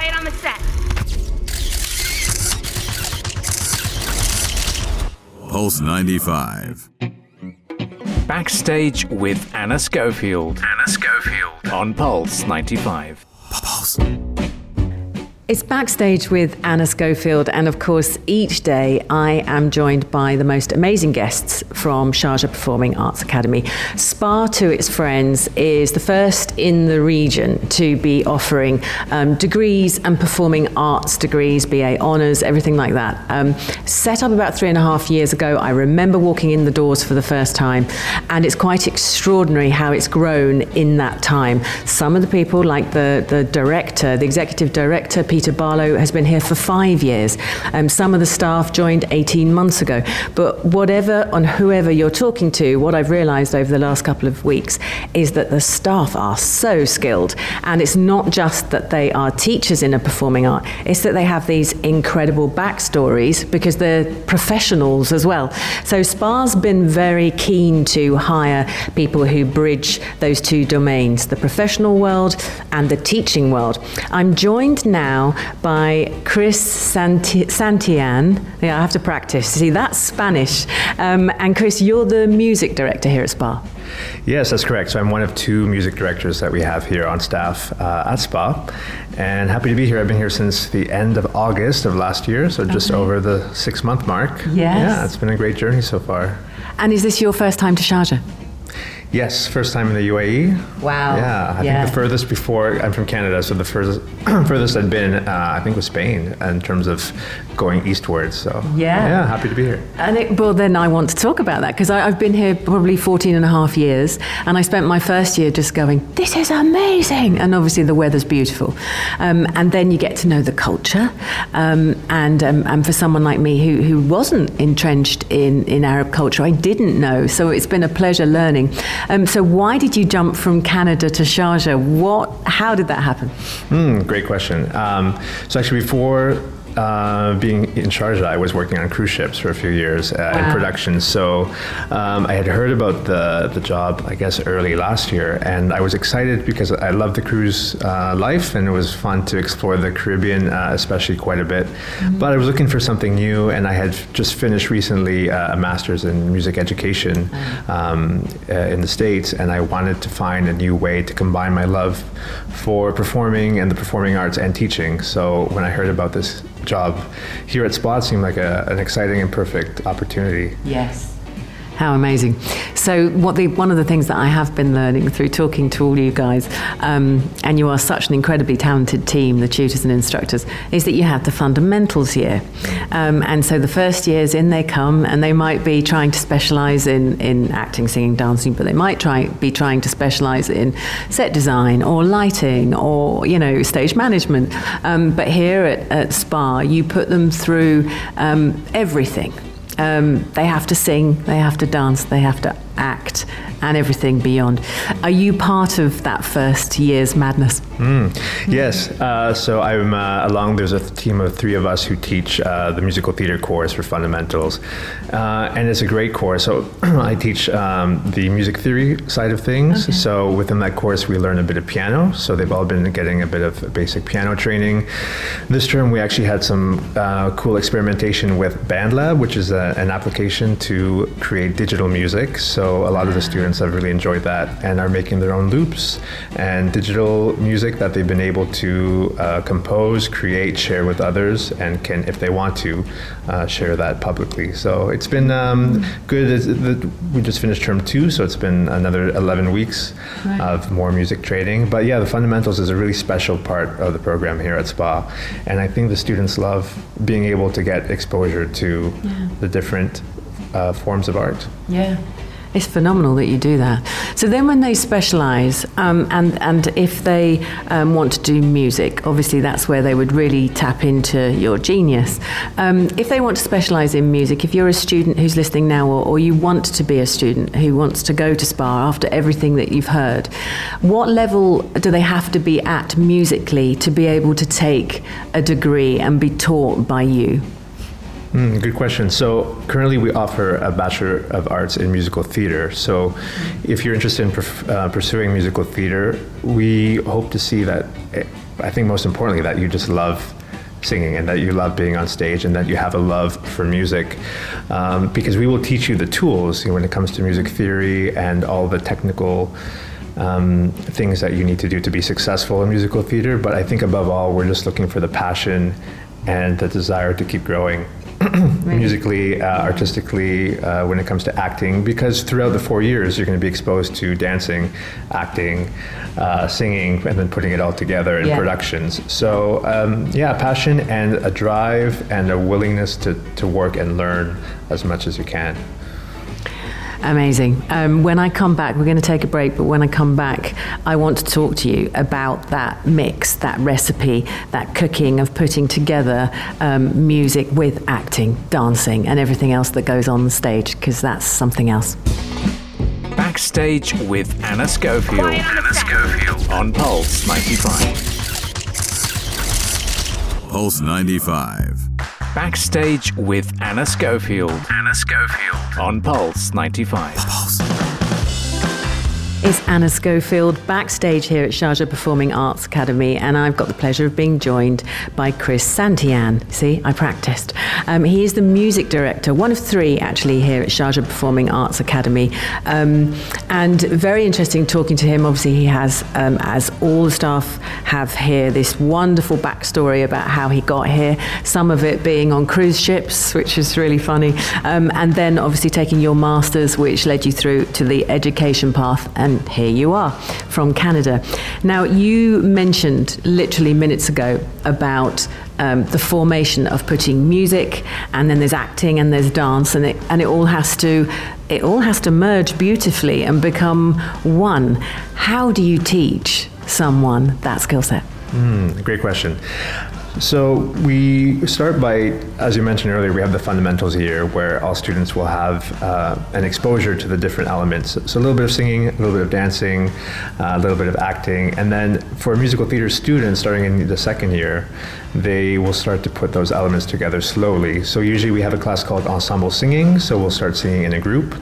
quiet on the set. Pulse 95. Backstage with Ana Schofield. Ana Schofield. On Pulse 95. Pulse. It's backstage with Ana Schofield, and of course, each day I am joined by the most amazing guests from Sharjah Performing Arts Academy. SPA to its friends is the first in the region to be offering um, degrees and performing arts degrees, BA honours, everything like that. Um, set up about three and a half years ago, I remember walking in the doors for the first time, and it's quite extraordinary how it's grown in that time. Some of the people, like the, the director, the executive director, Peter Barlow has been here for five years. Um, some of the staff joined 18 months ago. But whatever and whoever you're talking to, what I've realised over the last couple of weeks is that the staff are so skilled. And it's not just that they are teachers in a performing art, it's that they have these incredible backstories because they're professionals as well. So SPA's been very keen to hire people who bridge those two domains, the professional world and the teaching world. I'm joined now by Chris Santi- Santillan. Yeah, I have to practice. See, that's Spanish. Um, and Chris, you're the music director here at SPA. Yes, that's correct. So I'm one of two music directors that we have here on staff uh, at SPA, and happy to be here. I've been here since the end of August of last year, so just Okay. over the six month mark. Yes. Yeah, it's been a great journey so far. And is this your first time to Sharjah? Yes, first time in the UAE. Wow. Yeah, I Yeah. think the furthest before I'm from Canada, so the furthest furthest I'd been, uh, I think, was Spain in terms of going eastwards. So Yeah. yeah, happy to be here. And it, well, then I want to talk about that because I've been here probably 14 and a half years, and I spent my first year just going, this is amazing. And obviously, the weather's beautiful. Um, and then you get to know the culture. Um, and, um, and for someone like me who, who wasn't entrenched in, in Arab culture, I didn't know. So it's been a pleasure learning. Um, so, why did you jump from Canada to Sharjah? What, how did that happen? Hmm, great question. Um, so actually, before uh, being in Sharjah, I was working on cruise ships for a few years uh, in production. So um, I had heard about the the job, I guess, early last year, and I was excited because I love the cruise uh, life, and it was fun to explore the Caribbean, uh, especially quite a bit. But I was looking for something new, and I had just finished recently uh, a master's in music education um, uh, in the states, and I wanted to find a new way to combine my love for performing and the performing arts and teaching. So when I heard about this job here at Spot seemed like a, an exciting and perfect opportunity. Yes. How amazing. So, what the, one of the things that I have been learning through talking to all you guys, um, and you are such an incredibly talented team, the tutors and instructors, is that you have the fundamentals here. Um, and so, the first years in, they come and they might be trying to specialize in, in acting, singing, dancing, but they might try, be trying to specialize in set design or lighting or, you know, stage management. Um, but here at, at SPA, you put them through um, everything. Um, they have to sing, they have to dance, they have to act, and everything beyond. Are you part of that first year's madness? Yes, uh, so I'm uh, along. There's a team of three of us who teach uh, the musical theater course for fundamentals, uh, and it's a great course. So I teach um, the music theory side of things. So within that course, we learn a bit of piano. So they've all been getting a bit of basic piano training. This term, we actually had some uh, cool experimentation with BandLab, which is a, an application to create digital music. So a lot of the students have really enjoyed that and are making their own loops and digital music that they've been able to uh, compose, create, share with others, and can, if they want to, uh, share that publicly. So it's been um, good. We just finished term two, so it's been another 11 weeks Right. of more music training. But yeah, the fundamentals is a really special part of the program here at SPA, and I think the students love being able to get exposure to the different uh, forms of art. Yeah. It's phenomenal that you do that. So then, when they specialise, um, and and if they um, want to do music, obviously that's where they would really tap into your genius. Um, if they want to specialise in music, if you're a student who's listening now, or, or you want to be a student who wants to go to SPA after everything that you've heard, what level do they have to be at musically to be able to take a degree and be taught by you? Mm, good question. So currently we offer a Bachelor of Arts in Musical Theater. So if you're interested in perf- uh, pursuing musical theater, we hope to see that eh, I think most importantly that you just love singing and that you love being on stage and that you have a love for music um, because we will teach you the tools you know, when it comes to music theory and all the technical um, things that you need to do to be successful in musical theater but i think above all we're just looking for the passion and the desire to keep growing musically, uh, artistically, uh, when it comes to acting, because throughout the four years, you're going to be exposed to dancing, acting, uh, singing, and then putting it all together in Yeah. productions. So, um, yeah, passion and a drive and a willingness to, to work and learn as much as you can. Amazing. Um, when I come back, we're going to take a break, but when I come back, I want to talk to you about that mix, that recipe, that cooking of putting together um, music with acting, dancing, and everything else that goes on the stage, because that's something else. Backstage with Ana Schofield. Ana Schofield on Pulse 95. Pulse 95. Backstage with Ana Schofield. Ana Schofield on Pulse 95. It's Ana Schofield backstage here at Sharjah Performing Arts Academy, and I've got the pleasure of being joined by Chris Santian. See, I practiced. Um, he is the music director, one of three actually here at Sharjah Performing Arts Academy, um, and very interesting talking to him. Obviously, he has, um, as all the staff have here, this wonderful backstory about how he got here. Some of it being on cruise ships, which is really funny, um, and then obviously taking your masters, which led you through to the education path, and here you are from Canada. Now, you mentioned literally minutes ago about um, the formation of putting music, and then there's acting, and there's dance, and it and it all has to it all has to merge beautifully and become one. How do you teach someone that skill set? Mm, great question. So we start by, as you mentioned earlier, we have the fundamentals here where all students will have uh, an exposure to the different elements. So a little bit of singing, a little bit of dancing, uh, a little bit of acting, and then for musical theater students starting in the second year, they will start to put those elements together slowly. So usually we have a class called ensemble singing, so we'll start singing in a group.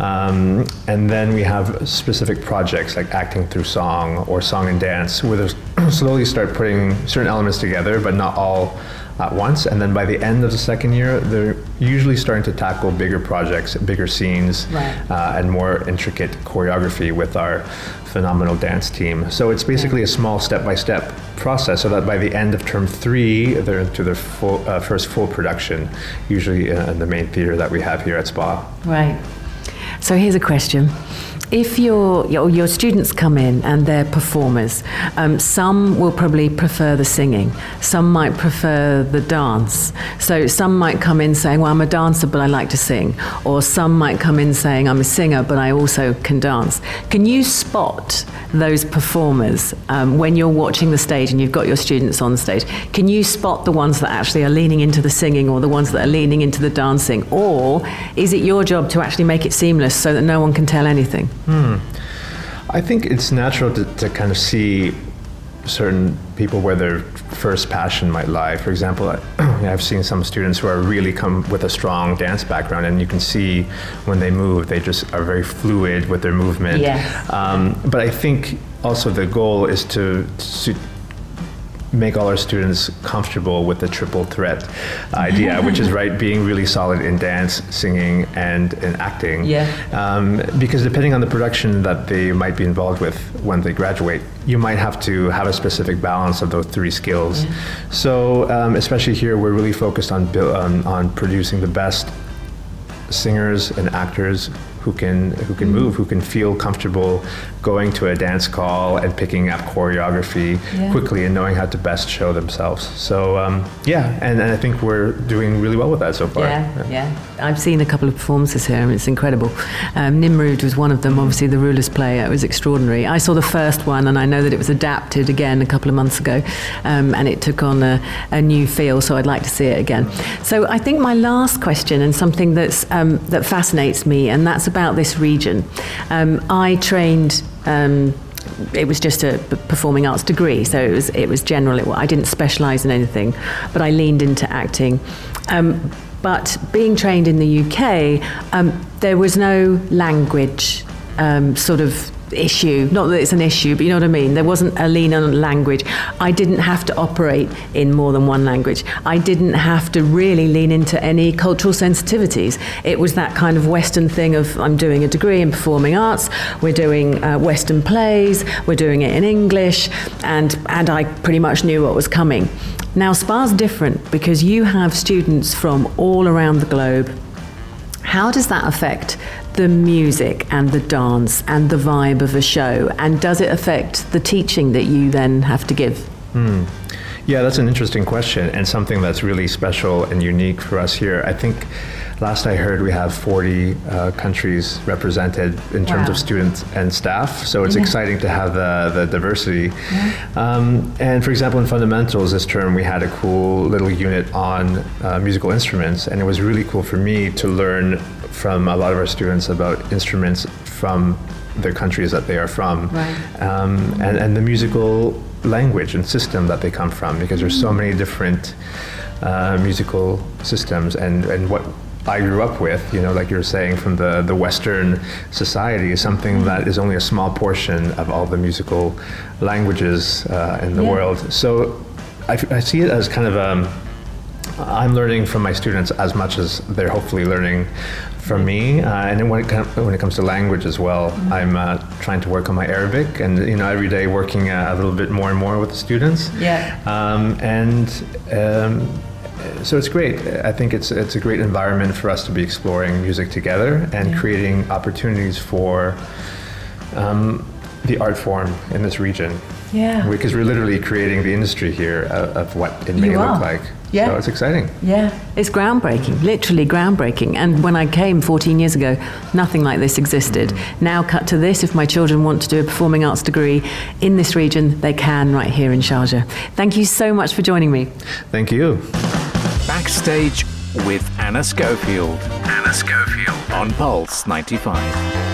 Um, and then we have specific projects like acting through song or song and dance, where they slowly start putting certain elements together, but not all at once. And then by the end of the second year, they're usually starting to tackle bigger projects, bigger scenes, Right. uh, and more intricate choreography with our phenomenal dance team. So it's basically a small step-by-step process, so that by the end of term three, they're into their full, uh, first full production, usually in the main theater that we have here at Spa. Right. So here's a question. If your, your, students come in and they're performers, um, some will probably prefer the singing, some might prefer the dance. So some might come in saying, Well, I'm a dancer, but I like to sing. Or some might come in saying, I'm a singer, but I also can dance. Can you spot those performers um, when you're watching the stage and you've got your students on stage? Can you spot the ones that actually are leaning into the singing or the ones that are leaning into the dancing? Or is it your job to actually make it seamless so that no one can tell anything? I think it's natural to, to kind of see certain people where their first passion might lie. For example, I, I've seen some students who are really come with a strong dance background, and you can see when they move, they just are very fluid with their movement. Yes. Um, but I think also the goal is to, to make all our students comfortable with the triple threat idea, which is right being really solid in dance, singing, and in acting. Yeah. Um, because depending on the production that they might be involved with when they graduate, you might have to have a specific balance of those three skills. So, um, especially here, we're really focused on, buil- on on producing the best singers and actors who can who can move, who can feel comfortable going to a dance call and picking up choreography Yeah. quickly and knowing how to best show themselves. So um, yeah, and, and I think we're doing really well with that so far. Yeah, yeah. I've seen a couple of performances here, and it's incredible. Um, Nimrud was one of them, obviously, the ruler's play. It was extraordinary. I saw the first one, and I know that it was adapted again a couple of months ago, um, and it took on a, a new feel, so I'd like to see it again. So I think my last question, and something that's, um, that fascinates me, and that's about this region. Um, I trained. Um, it was just a performing arts degree, so it was it was general. It, I didn't specialise in anything, but I leaned into acting. Um, but being trained in the UK, um, there was no language um, sort of issue. Not that it's an issue, but you know what I mean? There wasn't a lean on language. I didn't have to operate in more than one language. I didn't have to really lean into any cultural sensitivities. It was that kind of Western thing of I'm doing a degree in performing arts, we're doing uh, Western plays, we're doing it in English, and, and I pretty much knew what was coming. Now, SPA's different because you have students from all around the globe. How does that affect the music and the dance and the vibe of a show? And does it affect the teaching that you then have to give? Mm. Yeah, that's an interesting question and something that's really special and unique for us here. I think last I heard we have 40 uh, countries represented in terms wow. of students and staff, so it's yeah. exciting to have the, the diversity. Yeah. Um, and for example, in fundamentals this term, we had a cool little unit on uh, musical instruments, and it was really cool for me to learn from a lot of our students about instruments from the countries that they are from right. um, and, and the musical language and system that they come from because there's so many different uh, musical systems and, and what I grew up with, you know, like you were saying, from the, the Western society is something that is only a small portion of all the musical languages uh, in the yeah. world. So I, I, see it as kind of a, um, I'm learning from my students as much as they're hopefully learning from me. Uh, and then when it, when it comes to language as well, mm-hmm. I'm uh, trying to work on my Arabic, and you know, every day working uh, a little bit more and more with the students. Yeah. Um, and um, so it's great. I think it's it's a great environment for us to be exploring music together and yeah. creating opportunities for. Um, the art form in this region. Yeah. Because we're literally creating the industry here of, of what it may look like. Yeah. So it's exciting. Yeah. It's groundbreaking, literally groundbreaking. And when I came 14 years ago, nothing like this existed. Mm. Now, cut to this, if my children want to do a performing arts degree in this region, they can right here in Sharjah. Thank you so much for joining me. Thank you. Backstage with Ana Schofield. Ana Schofield on Pulse 95.